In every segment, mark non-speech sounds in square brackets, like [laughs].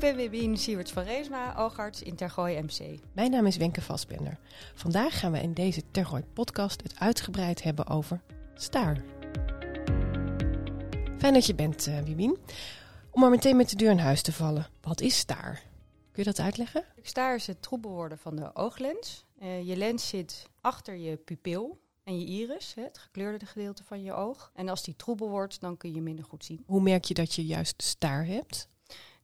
ben Wibien Siewerts van Reesma, oogarts in Tergooi MC. Mijn naam is Wenke Vastbender. Vandaag gaan we in deze Tergooi podcast het uitgebreid hebben over staar. Fijn dat je bent, uh, Wibien. Om maar meteen met de deur in huis te vallen. Wat is staar? Kun je dat uitleggen? Staar is het troebel worden van de ooglens. Uh, je lens zit achter je pupil en je iris, het gekleurde gedeelte van je oog. En als die troebel wordt, dan kun je minder goed zien. Hoe merk je dat je juist staar hebt?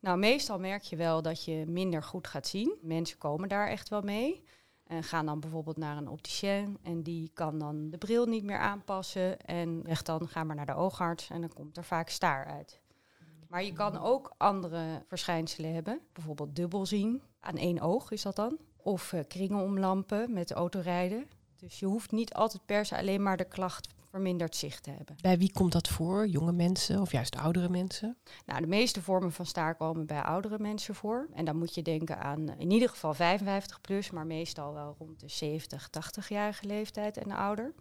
Nou, meestal merk je wel dat je minder goed gaat zien. Mensen komen daar echt wel mee. En gaan dan bijvoorbeeld naar een opticien en die kan dan de bril niet meer aanpassen. En zegt dan, ga maar naar de oogarts en dan komt er vaak staar uit. Maar je kan ook andere verschijnselen hebben. Bijvoorbeeld dubbel zien. Aan één oog is dat dan. Of uh, kringelomlampen met autorijden. Dus je hoeft niet altijd per se alleen maar de klacht verminderd zicht te hebben. Bij wie komt dat voor? Jonge mensen of juist oudere mensen? Nou, de meeste vormen van staar komen bij oudere mensen voor. En dan moet je denken aan in ieder geval 55 plus, maar meestal wel rond de 70, 80-jarige leeftijd en ouder.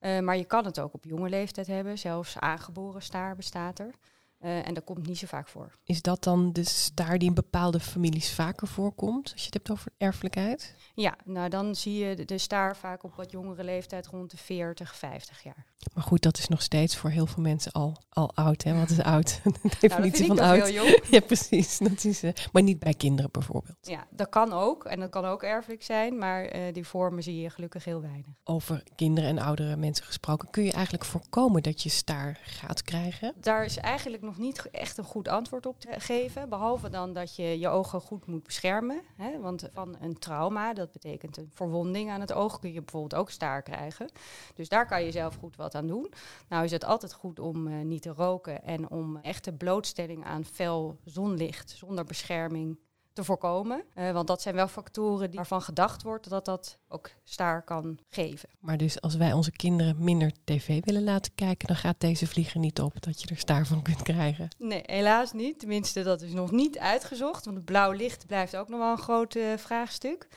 Uh, maar je kan het ook op jonge leeftijd hebben, zelfs aangeboren staar bestaat er. Uh, en dat komt niet zo vaak voor. Is dat dan de staar die in bepaalde families vaker voorkomt, als je het hebt over erfelijkheid? Ja, nou dan zie je de, de staar vaak op wat jongere leeftijd, rond de 40, 50 jaar. Maar goed, dat is nog steeds voor heel veel mensen al, al oud. Hè? Wat is oud? [laughs] De definitie nou, van oud. Heel jong. [laughs] ja, precies. Dat is, uh, maar niet bij kinderen bijvoorbeeld. Ja, dat kan ook. En dat kan ook erfelijk zijn. Maar uh, die vormen zie je gelukkig heel weinig. Over kinderen en oudere mensen gesproken. Kun je eigenlijk voorkomen dat je staar gaat krijgen? Daar is eigenlijk nog niet echt een goed antwoord op te geven. Behalve dan dat je je ogen goed moet beschermen. Hè? Want van een trauma, dat betekent een verwonding aan het oog, kun je bijvoorbeeld ook staar krijgen. Dus daar kan je zelf goed wat aan doen. Nou is het altijd goed om uh, niet te roken en om echte blootstelling aan fel zonlicht zonder bescherming te voorkomen. Uh, want dat zijn wel factoren die, waarvan gedacht wordt dat dat ook staar kan geven. Maar dus als wij onze kinderen minder tv willen laten kijken, dan gaat deze vlieger niet op dat je er staar van kunt krijgen. Nee, helaas niet. Tenminste, dat is nog niet uitgezocht. Want het blauw licht blijft ook nog wel een groot uh, vraagstuk.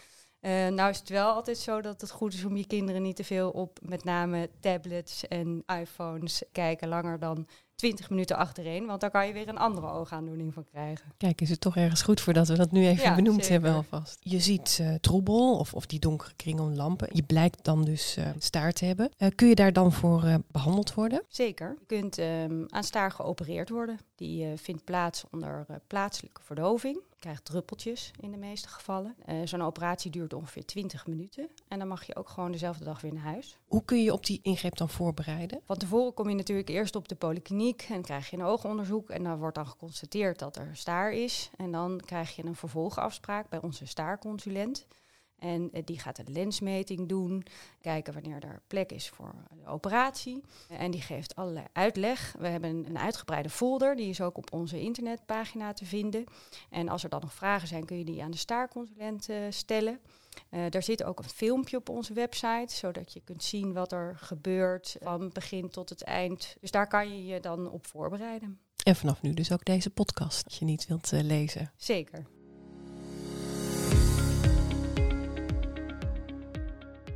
Uh, nou is het wel altijd zo dat het goed is om je kinderen niet te veel op met name tablets en iPhones kijken langer dan 20 minuten achtereen, want daar kan je weer een andere oogaandoening van krijgen. Kijk, is het toch ergens goed voordat we dat nu even ja, benoemd zeker. hebben alvast. Je ziet uh, troebel of, of die donkere kringellampen. Je blijkt dan dus uh, staar te hebben. Uh, kun je daar dan voor behandeld worden? Zeker. Je kunt um, aan staar geopereerd worden. Die vindt plaats onder plaatselijke verdoving. Je krijgt druppeltjes in de meeste gevallen. Zo'n operatie duurt ongeveer 20 minuten. En dan mag je ook gewoon dezelfde dag weer naar huis. Hoe kun je op die ingreep dan voorbereiden? Van tevoren kom je natuurlijk eerst op de polykliniek en krijg je een oogonderzoek. En dan wordt dan geconstateerd dat er staar is. En dan krijg je een vervolgafspraak bij onze staarconsulent. En uh, die gaat een lensmeting doen, kijken wanneer er plek is voor de operatie. En die geeft allerlei uitleg. We hebben een uitgebreide folder, die is ook op onze internetpagina te vinden. En als er dan nog vragen zijn, kun je die aan de staarconsulent uh, stellen. Uh, daar zit ook een filmpje op onze website, zodat je kunt zien wat er gebeurt van begin tot het eind. Dus daar kan je je dan op voorbereiden. En vanaf nu dus ook deze podcast, als je niet wilt uh, lezen. Zeker.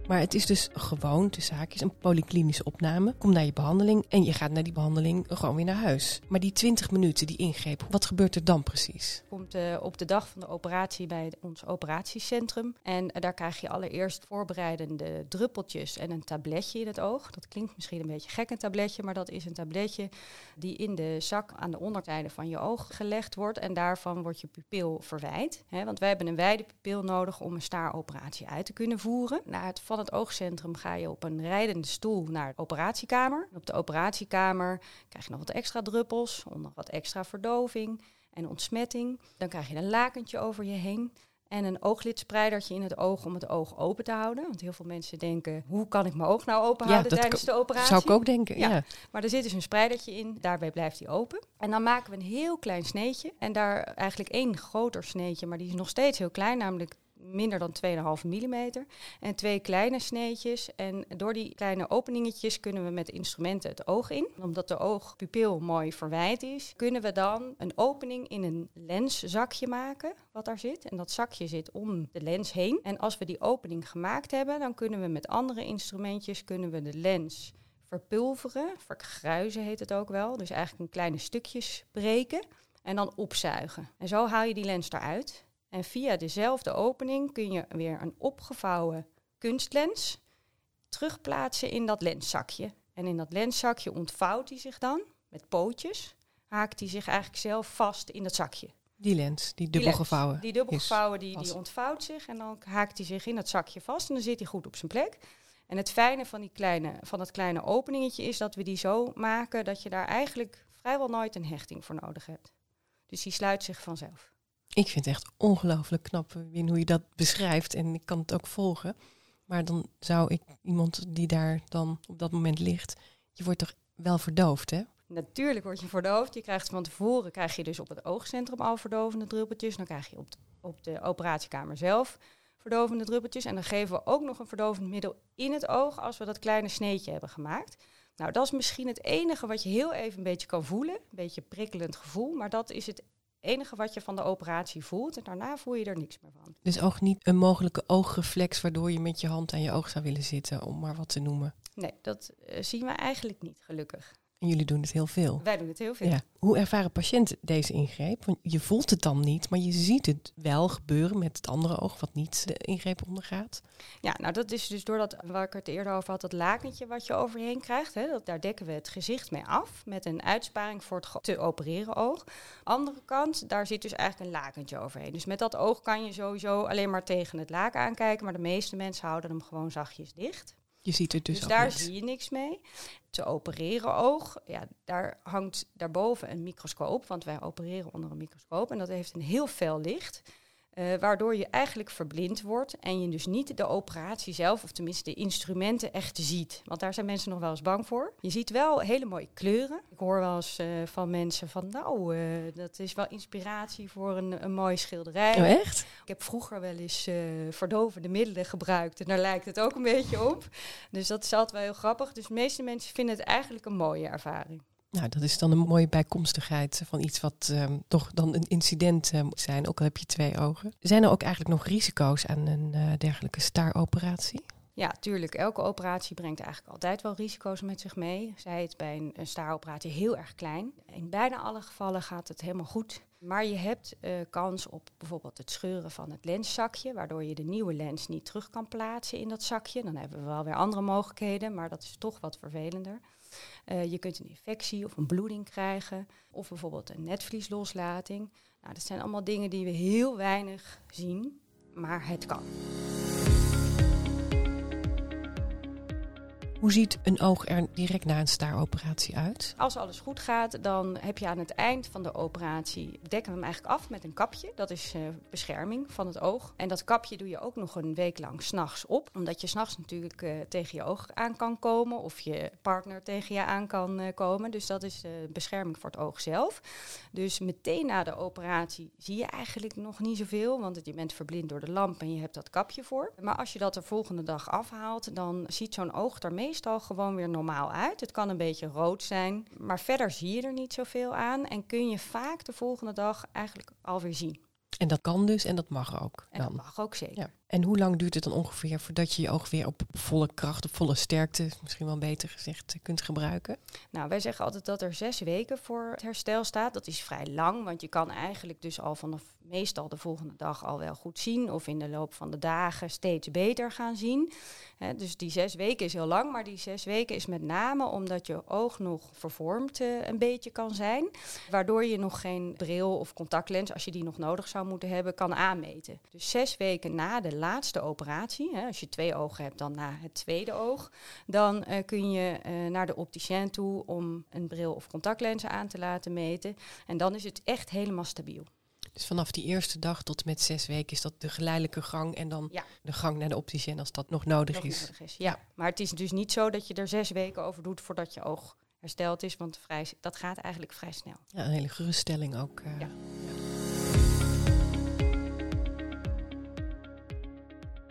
Maar het is dus gewoon, tussen haakjes, een polyklinische opname. Kom naar je behandeling en je gaat naar die behandeling gewoon weer naar huis. Maar die 20 minuten, die ingreep, wat gebeurt er dan precies? Komt uh, op de dag van de operatie bij ons operatiecentrum. En uh, daar krijg je allereerst voorbereidende druppeltjes en een tabletje in het oog. Dat klinkt misschien een beetje gek, een tabletje, maar dat is een tabletje die in de zak aan de onderzijde van je oog gelegd wordt. En daarvan wordt je pupil verwijt. Hè, want wij hebben een wijde pupil nodig om een staaroperatie uit te kunnen voeren. Na het van het oogcentrum ga je op een rijdende stoel naar de operatiekamer. Op de operatiekamer krijg je nog wat extra druppels, nog wat extra verdoving en ontsmetting. Dan krijg je een lakentje over je heen. En een ooglidspreidertje in het oog om het oog open te houden. Want heel veel mensen denken, hoe kan ik mijn oog nou open houden tijdens de operatie? Zou ik ook denken, ja. ja. Maar er zit dus een spreidertje in, daarbij blijft hij open. En dan maken we een heel klein sneetje. En daar eigenlijk één groter sneetje, maar die is nog steeds heel klein, namelijk minder dan 2,5 mm. En twee kleine sneetjes. En door die kleine openingetjes kunnen we met instrumenten het oog in. Omdat de oogpupil mooi verwijd is, kunnen we dan een opening in een lenszakje maken, wat daar zit. En dat zakje zit om de lens heen. En als we die opening gemaakt hebben, dan kunnen we met andere instrumentjes kunnen we de lens verpulveren. Vergruizen heet het ook wel. Dus eigenlijk in kleine stukjes breken. en dan opzuigen. En zo haal je die lens eruit. En via dezelfde opening kun je weer een opgevouwen kunstlens terugplaatsen in dat lenszakje. En in dat lenszakje ontvouwt hij zich dan met pootjes. Haakt hij zich eigenlijk zelf vast in dat zakje. Die lens, die dubbelgevouwen. Die dubbelgevouwen, die, die ontvouwt zich en dan haakt hij zich in dat zakje vast en dan zit hij goed op zijn plek. En het fijne van, die kleine, van dat kleine openingetje is dat we die zo maken dat je daar eigenlijk vrijwel nooit een hechting voor nodig hebt. Dus die sluit zich vanzelf. Ik vind het echt ongelooflijk knap Win, hoe je dat beschrijft en ik kan het ook volgen. Maar dan zou ik iemand die daar dan op dat moment ligt, je wordt toch wel verdoofd, hè? Natuurlijk word je verdoofd. Je krijgt van tevoren krijg je dus op het oogcentrum al verdovende druppeltjes. Dan krijg je op de, op de operatiekamer zelf verdovende druppeltjes. En dan geven we ook nog een verdovend middel in het oog als we dat kleine sneetje hebben gemaakt. Nou, dat is misschien het enige wat je heel even een beetje kan voelen. Een beetje prikkelend gevoel. Maar dat is het enige wat je van de operatie voelt. En daarna voel je er niks meer van. Dus ook niet een mogelijke oogreflex waardoor je met je hand aan je oog zou willen zitten, om maar wat te noemen. Nee, dat uh, zien we eigenlijk niet, gelukkig. En jullie doen het heel veel. Wij doen het heel veel. Ja. Hoe ervaren patiënten deze ingreep? Want je voelt het dan niet, maar je ziet het wel gebeuren met het andere oog wat niet de ingreep ondergaat. Ja, nou dat is dus doordat, waar ik het eerder over had, dat lakentje wat je overheen krijgt. Hè, dat, daar dekken we het gezicht mee af met een uitsparing voor het te opereren oog. Andere kant, daar zit dus eigenlijk een lakentje overheen. Dus met dat oog kan je sowieso alleen maar tegen het laken aankijken, maar de meeste mensen houden hem gewoon zachtjes dicht. Je ziet er dus, dus daar zie je niks mee. Te opereren oog, ja, daar hangt daarboven een microscoop, want wij opereren onder een microscoop en dat heeft een heel fel licht. Uh, waardoor je eigenlijk verblind wordt en je dus niet de operatie zelf, of tenminste de instrumenten, echt ziet. Want daar zijn mensen nog wel eens bang voor. Je ziet wel hele mooie kleuren. Ik hoor wel eens uh, van mensen van, nou, uh, dat is wel inspiratie voor een, een mooie schilderij. Oh, echt? Ik heb vroeger wel eens verdovende middelen gebruikt en daar lijkt het ook een beetje op. Dus dat is altijd wel heel grappig. Dus de meeste mensen vinden het eigenlijk een mooie ervaring. Nou, dat is dan een mooie bijkomstigheid van iets wat um, toch dan een incident uh, moet zijn, ook al heb je twee ogen. Zijn er ook eigenlijk nog risico's aan een uh, dergelijke staaroperatie? Ja, tuurlijk. Elke operatie brengt eigenlijk altijd wel risico's met zich mee. Zij het bij een, staaroperatie heel erg klein. In bijna alle gevallen gaat het helemaal goed. Maar je hebt uh, kans op bijvoorbeeld het scheuren van het lenszakje, waardoor je de nieuwe lens niet terug kan plaatsen in dat zakje. Dan hebben we wel weer andere mogelijkheden, maar dat is toch wat vervelender. Uh, je kunt een infectie of een bloeding krijgen, of bijvoorbeeld een netvliesloslating. Nou, dat zijn allemaal dingen die we heel weinig zien, maar het kan. Hoe ziet een oog er direct na een staaroperatie uit? Als alles goed gaat, dan heb je aan het eind van de operatie dekken we hem eigenlijk af met een kapje. Dat is uh, bescherming van het oog. En dat kapje doe je ook nog een week lang s'nachts op, omdat je s'nachts natuurlijk uh, tegen je oog aan kan komen of je partner tegen je aan kan uh, komen. Dus dat is bescherming voor het oog zelf. Dus meteen na de operatie zie je eigenlijk nog niet zoveel, want je bent verblind door de lamp en je hebt dat kapje voor. Maar als je dat de volgende dag afhaalt, dan ziet zo'n oog er meestal gewoon weer normaal uit. Het kan een beetje rood zijn, maar verder zie je er niet zoveel aan en kun je vaak de volgende dag eigenlijk alweer zien. En dat kan dus en dat mag ook. En dat mag ook zeker. Ja. En hoe lang duurt het dan ongeveer voordat je je oog weer op volle kracht, op volle sterkte, misschien wel beter gezegd, kunt gebruiken? Nou, wij zeggen altijd dat er zes weken voor het herstel staat. Dat is vrij lang, want je kan eigenlijk dus al vanaf meestal de volgende dag al wel goed zien, of in de loop van de dagen steeds beter gaan zien. dus die zes weken is heel lang, maar die zes weken is met name omdat je oog nog vervormd uh, een beetje kan zijn, waardoor je nog geen bril of contactlens, als je die nog nodig zou moeten hebben, kan aanmeten. Dus zes weken na de laatste operatie, hè, als je twee ogen hebt, dan na het tweede oog, dan uh, kun je uh, naar de opticien toe om een bril of contactlens aan te laten meten. En dan is het echt helemaal stabiel. Dus vanaf die eerste dag tot met zes weken is dat de geleidelijke gang en dan de gang naar de opticien als dat nog nodig, is. nodig is. Ja. maar het is dus niet zo dat je er zes weken over doet voordat je oog hersteld is, want vrij, dat gaat eigenlijk vrij snel. Ja, een hele geruststelling ook. Uh, ja.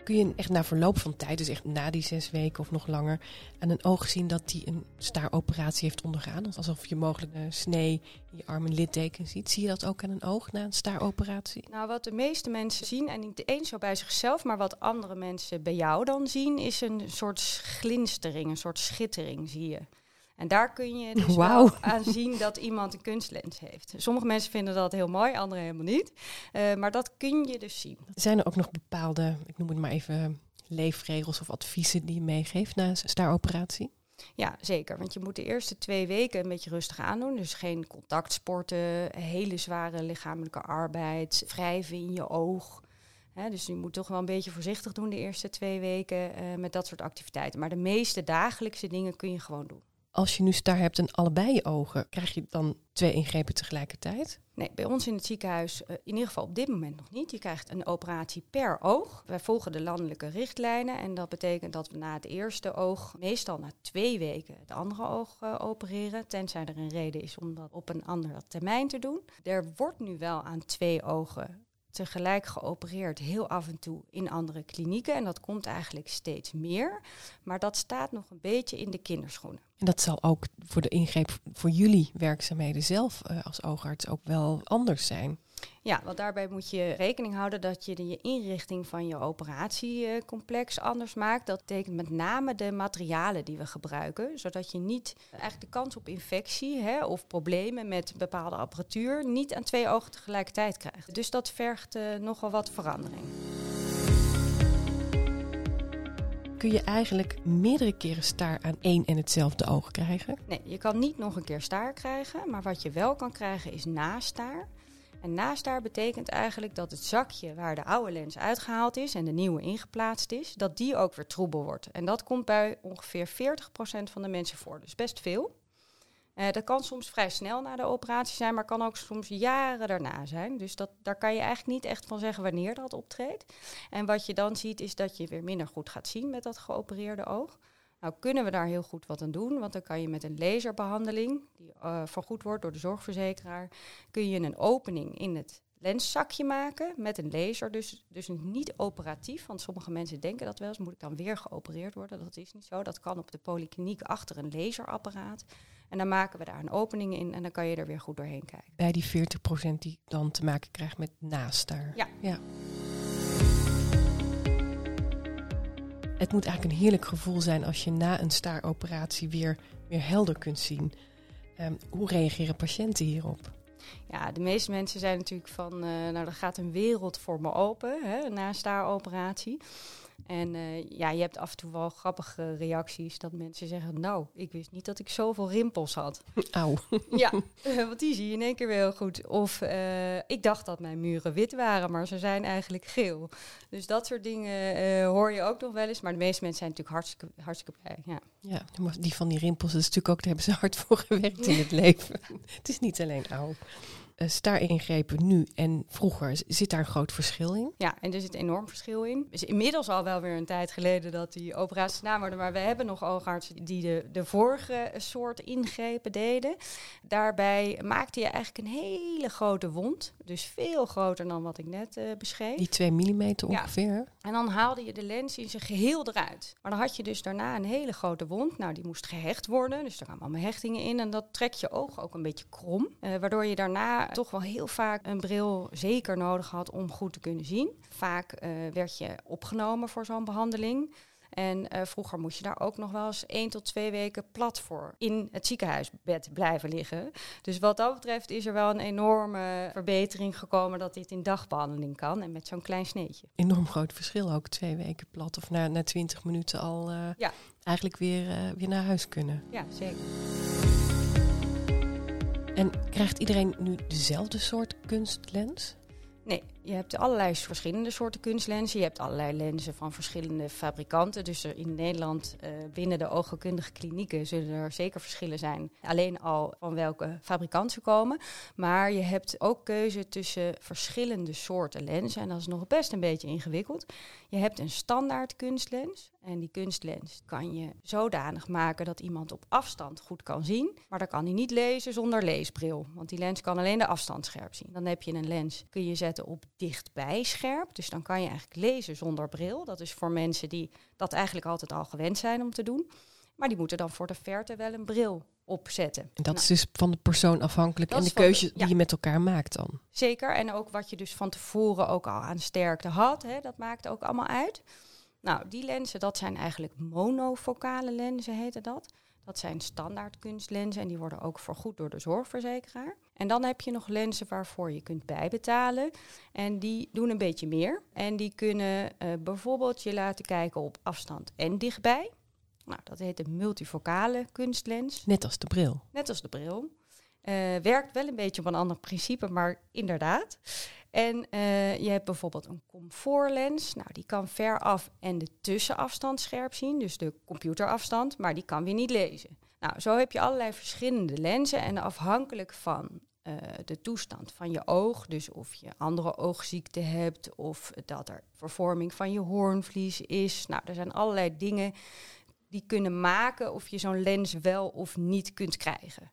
Kun je echt na verloop van tijd, dus echt na die zes weken of nog langer, aan een oog zien dat hij een staaroperatie heeft ondergaan? Alsof je mogelijk een snee in je arm en litteken ziet. Zie je dat ook aan een oog na een staaroperatie? Nou, wat de meeste mensen zien, en niet eens zo bij zichzelf, maar wat andere mensen bij jou dan zien, is een soort glinstering, een soort schittering zie je. En daar kun je dus [laughs] aan zien dat iemand een kunstlens heeft. Sommige mensen vinden dat heel mooi, anderen helemaal niet. Eh, maar dat kun je dus zien. Zijn er ook nog bepaalde, ik noem het maar even, leefregels of adviezen die je meegeeft na een staaroperatie? Ja, zeker. Want je moet de eerste twee weken een beetje rustig aandoen. Dus geen contactsporten, hele zware lichamelijke arbeid, wrijven in je oog. Dus je moet toch wel een beetje voorzichtig doen de eerste twee weken eh, met dat soort activiteiten. Maar de meeste dagelijkse dingen kun je gewoon doen. Als je nu staar hebt en allebei je ogen, krijg je dan twee ingrepen tegelijkertijd? Nee, bij ons in het ziekenhuis uh, in ieder geval op dit moment nog niet. Je krijgt een operatie per oog. Wij volgen de landelijke richtlijnen en dat betekent dat we na het eerste oog meestal na twee weken het andere oog uh, opereren, tenzij er een reden is om dat op een andere termijn te doen. Er wordt nu wel aan twee ogen tegelijk geopereerd, heel af en toe in andere klinieken. En dat komt eigenlijk steeds meer. Maar dat staat nog een beetje in de kinderschoenen. En dat zal ook voor de ingreep voor jullie werkzaamheden zelf uh, als oogarts ook wel anders zijn. Ja, want daarbij moet je rekening houden dat je de je inrichting van je operatiecomplex anders maakt. Dat betekent met name de materialen die we gebruiken, zodat je niet eigenlijk de kans op infectie hè, of problemen met bepaalde apparatuur niet aan twee ogen tegelijkertijd krijgt. Dus dat vergt uh, nogal wat verandering. Kun je eigenlijk meerdere keren staar aan één en hetzelfde oog krijgen? Nee, je kan niet nog een keer staar krijgen, maar wat je wel kan krijgen is nastaar. En nastaar betekent eigenlijk dat het zakje waar de oude lens uitgehaald is en de nieuwe ingeplaatst is, dat die ook weer troebel wordt. En dat komt bij ongeveer 40% van de mensen voor, dus best veel. Uh, dat kan soms vrij snel na de operatie zijn, maar kan ook soms jaren daarna zijn. Dus dat, daar kan je eigenlijk niet echt van zeggen wanneer dat optreedt. En wat je dan ziet is dat je weer minder goed gaat zien met dat geopereerde oog. Nou kunnen we daar heel goed wat aan doen, want dan kan je met een laserbehandeling, die uh, vergoed wordt door de zorgverzekeraar, kun je een opening in het lenszakje maken met een laser. Dus, dus niet operatief, want sommige mensen denken dat wel eens, moet ik dan weer geopereerd worden? Dat is niet zo. Dat kan op de polykliniek achter een laserapparaat. En dan maken we daar een opening in en dan kan je er weer goed doorheen kijken. Bij die 40% die dan te maken krijgt met nastaar. Ja. ja. Het moet eigenlijk een heerlijk gevoel zijn als je na een staaroperatie weer, weer helder kunt zien. Um, hoe reageren patiënten hierop? Ja, de meeste mensen zijn natuurlijk van, uh, nou, er gaat een wereld voor me open hè, na een staaroperatie. En uh, ja, je hebt af en toe wel grappige reacties dat mensen zeggen: Nou, ik wist niet dat ik zoveel rimpels had. [laughs] Auw. [laughs] Ja, want die zie je in één keer weer heel goed. Of uh, ik dacht dat mijn muren wit waren, maar ze zijn eigenlijk geel. Dus dat soort dingen uh, hoor je ook nog wel eens. Maar de meeste mensen zijn natuurlijk hartstikke, hartstikke blij. Ja. ja, die van die rimpels, dat is natuurlijk ook, daar hebben ze hard voor gewerkt in het [laughs] leven. het is niet alleen oud uh, staaringrepen nu en vroeger, zit daar een groot verschil in? Ja, en er zit een enorm verschil in. Het is inmiddels al wel weer een tijd geleden dat die operaties gedaan worden, maar we hebben nog oogartsen die de, de vorige soort ingrepen deden. Daarbij maakte je eigenlijk een hele grote wond, dus veel groter dan wat ik net uh, beschreef. Die 2 mm ongeveer? Ja. En dan haalde je de lens in zijn geheel eruit. Maar dan had je dus daarna een hele grote wond. Nou, die moest gehecht worden, dus daar kwamen allemaal hechtingen in en dat trekt je oog ook een beetje krom, uh, waardoor je daarna toch wel heel vaak een bril zeker nodig had om goed te kunnen zien. Vaak uh, werd je opgenomen voor zo'n behandeling. En uh, vroeger moest je daar ook nog wel eens één tot twee weken plat voor in het ziekenhuisbed blijven liggen. Dus wat dat betreft is er wel een enorme verbetering gekomen dat dit in dagbehandeling kan en met zo'n klein sneetje. Enorm groot verschil ook, twee weken plat of na, na 20 minuten al uh, ja. eigenlijk weer, uh, weer naar huis kunnen. Ja, zeker. En krijgt iedereen nu dezelfde soort kunstlens? Nee, je hebt allerlei verschillende soorten kunstlenzen. Je hebt allerlei lenzen van verschillende fabrikanten. Dus er in Nederland uh, binnen de oogkundige klinieken zullen er zeker verschillen zijn. Alleen al van welke fabrikant ze komen. Maar je hebt ook keuze tussen verschillende soorten lenzen. En dat is nog best een beetje ingewikkeld. Je hebt een standaard kunstlens. En die kunstlens kan je zodanig maken dat iemand op afstand goed kan zien. Maar dan kan hij niet lezen zonder leesbril. Want die lens kan alleen de afstand scherp zien. Dan heb je een lens, kun je zetten op dichtbij scherp. Dus dan kan je eigenlijk lezen zonder bril. Dat is voor mensen die dat eigenlijk altijd al gewend zijn om te doen. Maar die moeten dan voor de verte wel een bril opzetten. En dat nou, is dus van de persoon afhankelijk en de keuze de, ja. die je met elkaar maakt dan. Zeker, en ook wat je dus van tevoren ook al aan sterkte had, hè, dat maakt ook allemaal uit. Nou, die lenzen, dat zijn eigenlijk monofocale lenzen, heette dat. Dat zijn standaard kunstlenzen en die worden ook vergoed door de zorgverzekeraar. En dan heb je nog lenzen waarvoor je kunt bijbetalen. En die doen een beetje meer. En die kunnen uh, bijvoorbeeld je laten kijken op afstand en dichtbij. Nou, dat heet een multifocale kunstlens. Net als de bril. Net als de bril. Uh, werkt wel een beetje op een ander principe, maar inderdaad. En uh, je hebt bijvoorbeeld een comfortlens. Nou, die kan veraf en de tussenafstand scherp zien, dus de computerafstand, maar die kan weer niet lezen. Nou, zo heb je allerlei verschillende lenzen en afhankelijk van uh, de toestand van je oog, dus of je andere oogziekte hebt of dat er vervorming van je hoornvlies is. Nou, er zijn allerlei dingen die kunnen maken of je zo'n lens wel of niet kunt krijgen.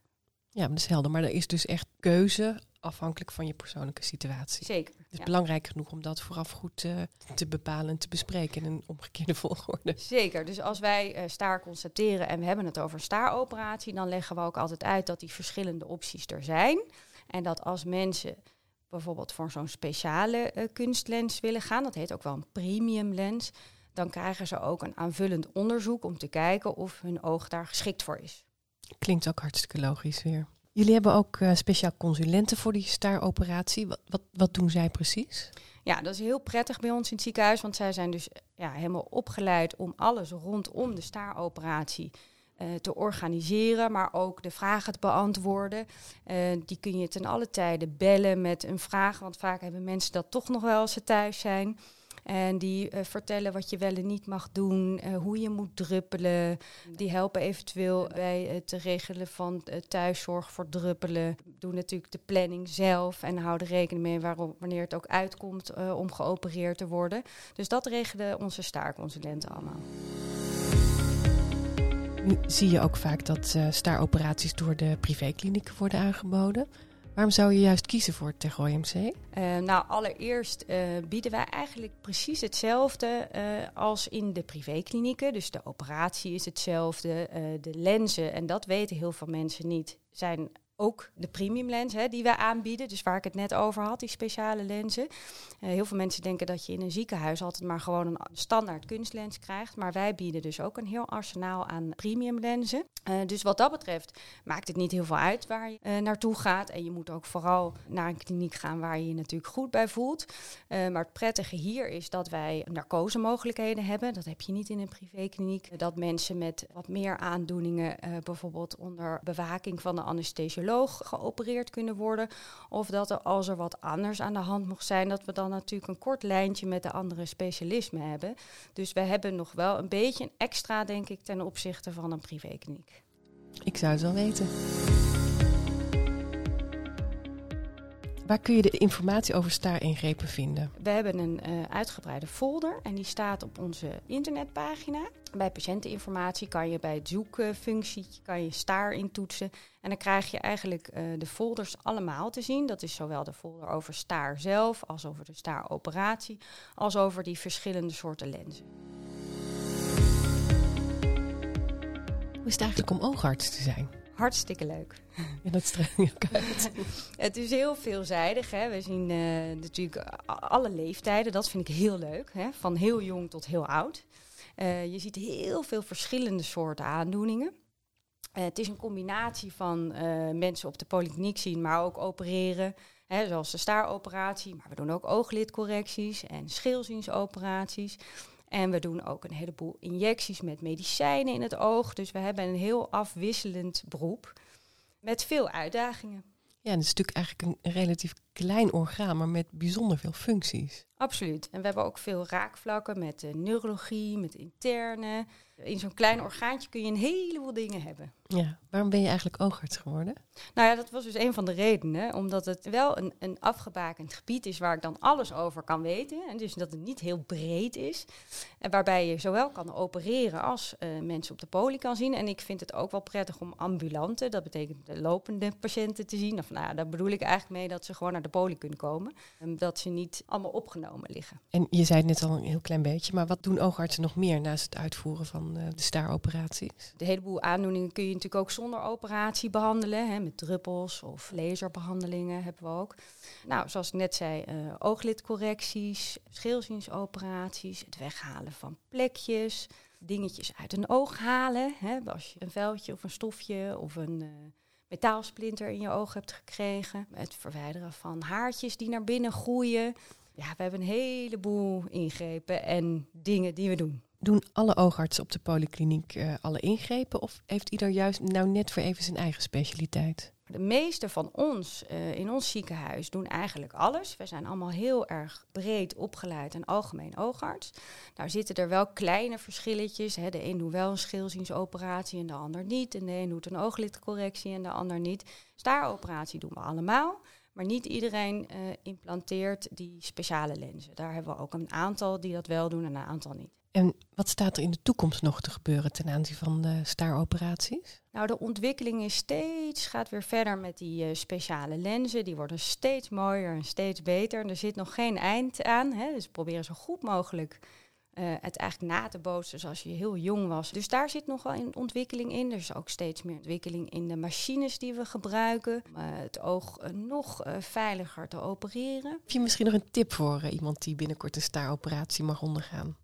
Ja, maar dat is helder. Maar er is dus echt keuze afhankelijk van je persoonlijke situatie. Zeker. Het is belangrijk genoeg om dat vooraf goed uh, te bepalen en te bespreken in een omgekeerde [laughs] volgorde. Zeker. Dus als wij uh, staar constateren en we hebben het over staaroperatie, dan leggen we ook altijd uit dat die verschillende opties er zijn. En dat als mensen bijvoorbeeld voor zo'n speciale uh, kunstlens willen gaan, dat heet ook wel een premium lens, dan krijgen ze ook een aanvullend onderzoek om te kijken of hun oog daar geschikt voor is. Klinkt ook hartstikke logisch weer. Jullie hebben ook uh, speciaal consulenten voor die staaroperatie. Wat, wat, wat doen zij precies? Ja, dat is heel prettig bij ons in het ziekenhuis, want zij zijn dus ja, helemaal opgeleid om alles rondom de staaroperatie uh, te organiseren, maar ook de vragen te beantwoorden. Uh, die kun je ten alle tijde bellen met een vraag, want vaak hebben mensen dat toch nog wel als ze thuis zijn. En die uh, vertellen wat je wel en niet mag doen, uh, hoe je moet druppelen. Die helpen eventueel bij het regelen van uh, thuiszorg voor druppelen. Doen natuurlijk de planning zelf en houden rekening mee waarom, wanneer het ook uitkomt om geopereerd te worden. Dus dat regelen onze staarconsulenten allemaal. Nu zie je ook vaak dat staaroperaties door de privéklinieken worden aangeboden. Waarom zou je juist kiezen voor het MC? Uh, nou, allereerst uh, bieden wij eigenlijk precies hetzelfde uh, als in de privéklinieken. Dus de operatie is hetzelfde, de lenzen, en dat weten heel veel mensen niet, zijn ook de premium lens hè, die wij aanbieden. Dus waar ik het net over had, die speciale lenzen. Uh, heel veel mensen denken dat je in een ziekenhuis altijd maar gewoon een standaard kunstlens krijgt. Maar wij bieden dus ook een heel arsenaal aan premium lenzen. Uh, dus wat dat betreft maakt het niet heel veel uit waar je uh, naartoe gaat. En je moet ook vooral naar een kliniek gaan waar je je natuurlijk goed bij voelt. maar het prettige hier is dat wij narcosemogelijkheden hebben. Dat heb je niet in een privékliniek. Dat mensen met wat meer aandoeningen, bijvoorbeeld onder bewaking van de anesthesioloog geopereerd kunnen worden. Of dat er als er wat anders aan de hand mocht zijn, dat we dan natuurlijk een kort lijntje met de andere specialismen hebben. Dus we hebben nog wel een beetje een extra, denk ik, ten opzichte van een privékliniek. Ik zou het wel weten. Waar kun je de informatie over staaringrepen vinden? We hebben een uh, uitgebreide folder en die staat op onze internetpagina. Bij patiënteninformatie kan je bij het zoekfunctie kan je staar intoetsen. En dan krijg je eigenlijk uh, de folders allemaal te zien. Dat is zowel de folder over staar zelf, als over de staaroperatie, als over die verschillende soorten lenzen. Hoe is het eigenlijk om oogarts te zijn? Hartstikke leuk. [laughs] Ja, dat ook [laughs] uit. [laughs] het is heel veelzijdig. Hè. We zien uh, natuurlijk alle leeftijden. Dat vind ik heel leuk. Hè. Van heel jong tot heel oud. Uh, je ziet heel veel verschillende soorten aandoeningen. Uh, het is een combinatie van mensen op de polykliniek zien, maar ook opereren. Hè, zoals de staaroperatie. Maar we doen ook ooglidcorrecties en scheelziensoperaties. En we doen ook een heleboel injecties met medicijnen in het oog. Dus we hebben een heel afwisselend beroep met veel uitdagingen. Ja, en het is natuurlijk eigenlijk een relatief klein orgaan, maar met bijzonder veel functies. Absoluut. En we hebben ook veel raakvlakken met de neurologie, met interne. In zo'n klein orgaantje kun je een heleboel dingen hebben. Ja, waarom ben je eigenlijk oogarts geworden? Nou ja, dat was dus een van de redenen. Omdat het wel een, een afgebakend gebied is waar ik dan alles over kan weten. En dus dat het niet heel breed is. En waarbij je zowel kan opereren als uh, mensen op de poli kan zien. En ik vind het ook wel prettig om ambulante, dat betekent de lopende patiënten te zien. Of nou ja, daar bedoel ik eigenlijk mee dat ze gewoon naar de poli kunnen komen. En dat ze niet allemaal opgenomen liggen. En je zei het net al een heel klein beetje, maar wat doen oogartsen nog meer naast het uitvoeren van uh, de staaroperaties? De heleboel aandoeningen kun je natuurlijk ook zonder operatie behandelen. Hè, met druppels of laserbehandelingen hebben we ook. Nou, zoals ik net zei, uh, ooglidcorrecties, scheelziensoperaties, het weghalen van plekjes. dingetjes uit een oog halen. Hè, als je een vuiltje of een stofje of een uh, metaalsplinter in je oog hebt gekregen. Het verwijderen van haartjes die naar binnen groeien. Ja, we hebben een heleboel ingrepen en dingen die we doen. Doen alle oogartsen op de polykliniek uh, alle ingrepen of heeft ieder juist nou net voor even zijn eigen specialiteit? De meeste van ons uh, in ons ziekenhuis doen eigenlijk alles. We zijn allemaal heel erg breed opgeleid en algemeen oogarts. Nou zitten er wel kleine verschilletjes. Hè. De een doet wel een schilziensoperatie en de ander niet. En de een doet een ooglidcorrectie en de ander niet. Staaroperatie doen we allemaal. Maar niet iedereen uh, implanteert die speciale lenzen. Daar hebben we ook een aantal die dat wel doen en een aantal niet. En wat staat er in de toekomst nog te gebeuren ten aanzien van de staaroperaties? Nou, de ontwikkeling is steeds, gaat weer verder met die uh, speciale lenzen. Die worden steeds mooier en steeds beter. Er zit nog geen eind aan. Hè? Dus proberen zo goed mogelijk uh, het eigenlijk na te bootsen zoals je heel jong was. Dus daar zit nog wel een ontwikkeling in. Er is ook steeds meer ontwikkeling in de machines die we gebruiken. Om uh, het oog uh, nog veiliger te opereren. Heb je misschien nog een tip voor iemand die binnenkort een staaroperatie mag ondergaan?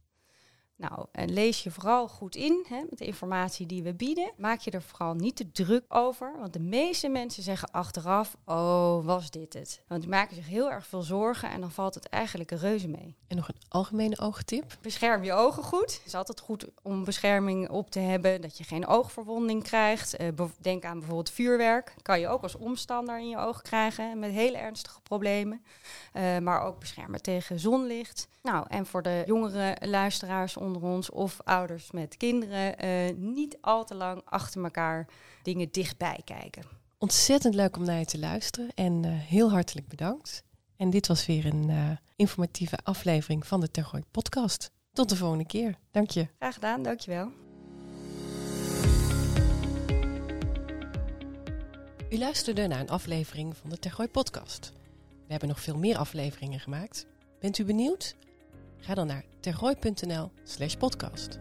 Nou, en lees je vooral goed in hè, met de informatie die we bieden. Maak je er vooral niet te druk over. Want de meeste mensen zeggen achteraf: Oh, was dit het? Want die maken zich heel erg veel zorgen en dan valt het eigenlijk een reuze mee. En nog een algemene oogtip? Bescherm je ogen goed. Het is altijd goed om bescherming op te hebben, dat je geen oogverwonding krijgt. Uh, denk aan bijvoorbeeld vuurwerk. Kan je ook als omstander in je oog krijgen met hele ernstige problemen. Uh, maar ook beschermen tegen zonlicht. Nou, en voor de jongere luisteraars onder ons of ouders met kinderen, uh, niet al te lang achter elkaar dingen dichtbij kijken. Ontzettend leuk om naar je te luisteren en uh, heel hartelijk bedankt. En dit was weer een uh, informatieve aflevering van de Tergooi podcast. Tot de volgende keer. Dank je. Graag gedaan, dankjewel. U luisterde naar een aflevering van de Tergooi podcast. We hebben nog veel meer afleveringen gemaakt. Bent u benieuwd? Ga dan naar tergooi.nl slash podcast.